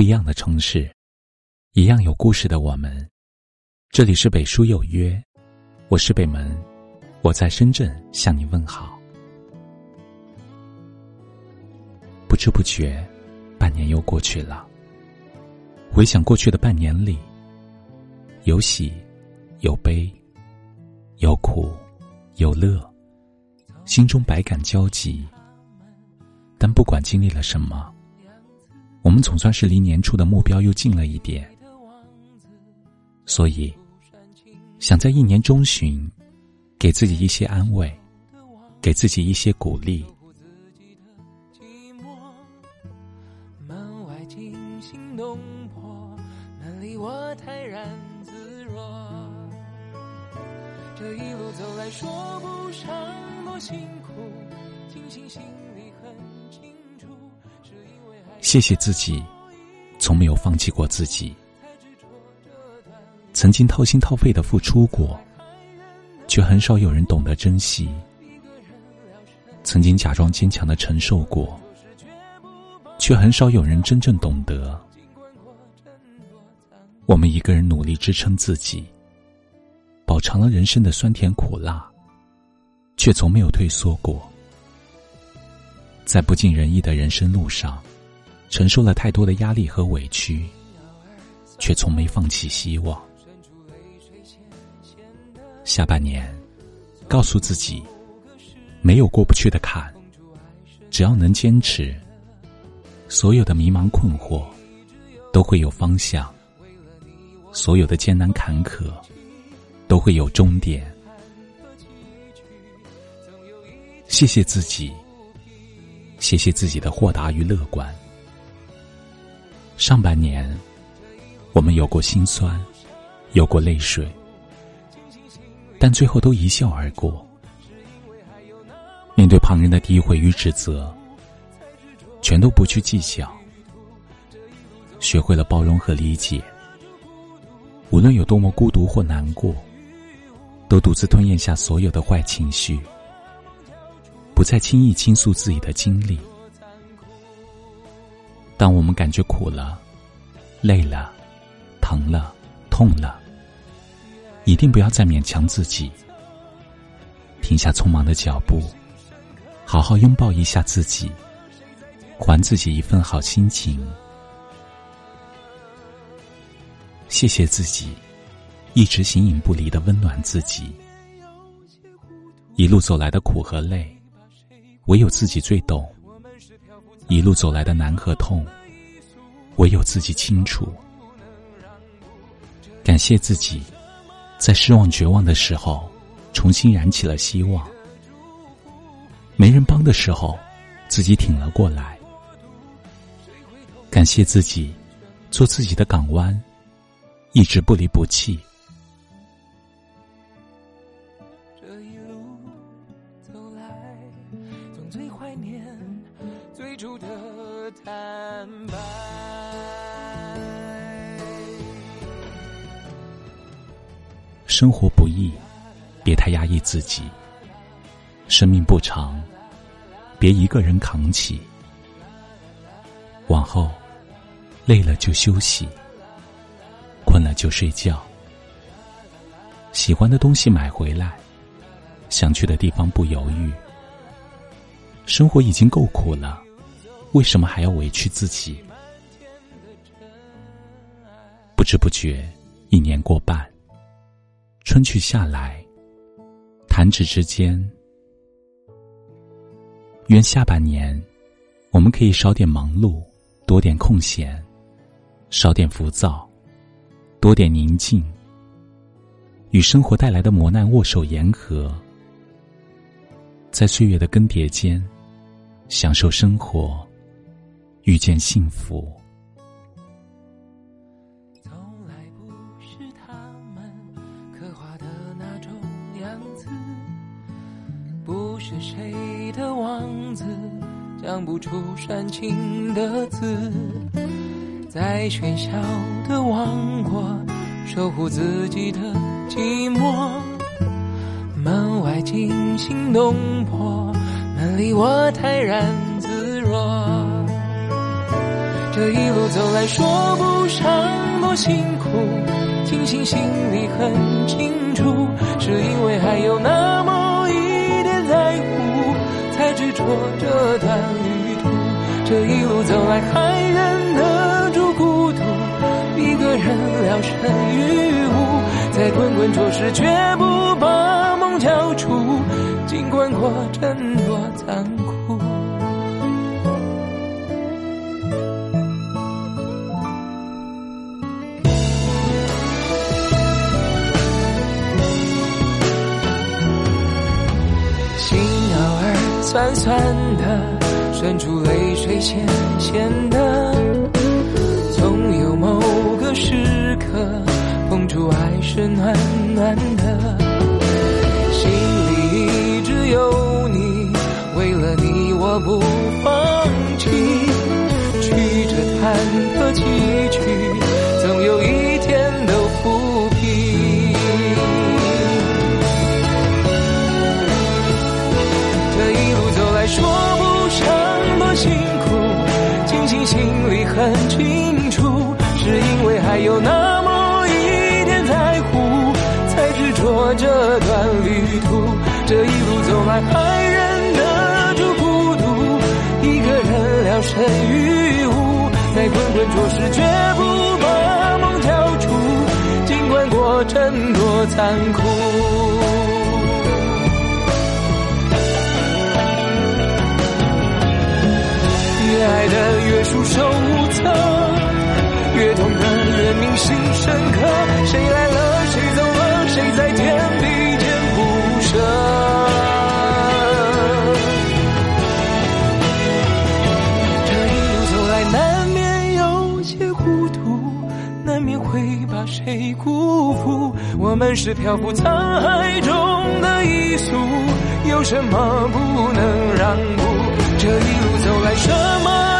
不一样的城市，一样有故事的我们。这里是北书有约，我是北门，我在深圳向你问好。不知不觉，半年又过去了。回想过去的半年里，有喜，有悲，有苦，有乐，心中百感交集。但不管经历了什么，我们总算是离年初的目标又近了一点。所以，想在一年中旬，给自己一些安慰，给自己一些鼓励。门外惊心动魄，难离我泰然自若。这一路走来说不上多辛苦，庆幸心里很。谢谢自己，从没有放弃过自己。曾经掏心掏肺的付出过，却很少有人懂得珍惜。曾经假装坚强的承受过，却很少有人真正懂得。我们一个人努力支撑自己，饱尝了人生的酸甜苦辣，却从没有退缩过。在不尽人意的人生路上。承受了太多的压力和委屈，却从没放弃希望。下半年，告诉自己，没有过不去的坎，只要能坚持，所有的迷茫困惑都会有方向，所有的艰难坎坷都会有终点。谢谢自己，谢谢自己的豁达与乐观。上半年，我们有过心酸，有过泪水，但最后都一笑而过。面对旁人的诋毁与指责，全都不去计较，学会了包容和理解。无论有多么孤独或难过，都独自吞咽下所有的坏情绪，不再轻易倾诉自己的经历。当我们感觉苦了、累了、疼了、痛了，一定不要再勉强自己，停下匆忙的脚步，好好拥抱一下自己，还自己一份好心情。谢谢自己，一直形影不离的温暖自己。一路走来的苦和累，唯有自己最懂。一路走来的难和痛，唯有自己清楚。感谢自己，在失望绝望的时候，重新燃起了希望。没人帮的时候，自己挺了过来。感谢自己，做自己的港湾，一直不离不弃。坦白。生活不易，别太压抑自己。生命不长，别一个人扛起。往后，累了就休息，困了就睡觉。喜欢的东西买回来，想去的地方不犹豫。生活已经够苦了。为什么还要委屈自己？不知不觉，一年过半，春去夏来，弹指之间。愿下半年，我们可以少点忙碌，多点空闲；少点浮躁，多点宁静。与生活带来的磨难握手言和，在岁月的更迭间，享受生活。遇见幸福，从来不是他们刻画的那种样子，不是谁的王子讲不出煽情的字，在喧嚣的王国守护自己的寂寞，门外惊心动魄，门里我泰然自若。这一路走来，说不上多辛苦，庆幸心里很清楚，是因为还有那么一点在乎，才执着这段旅途。这一路走来，还忍得住孤独，一个人聊胜于无，在滚滚浊世，绝不把梦交出，尽管过程多残酷。酸酸的，渗出泪水咸咸的，总有某个时刻，碰触爱是暖暖的，很清楚，是因为还有那么一点在乎，才执着这段旅途。这一路走来，还忍得住孤独，一个人聊胜于无，在滚滚浊世，绝不把梦交出，尽管过程多残酷。越爱的越束手深刻。谁来了，谁走了，谁在天地间不舍？这一路走来，难免有些糊涂，难免会把谁辜负。我们是漂浮沧海中的一粟，有什么不能让步？这一路走来，什么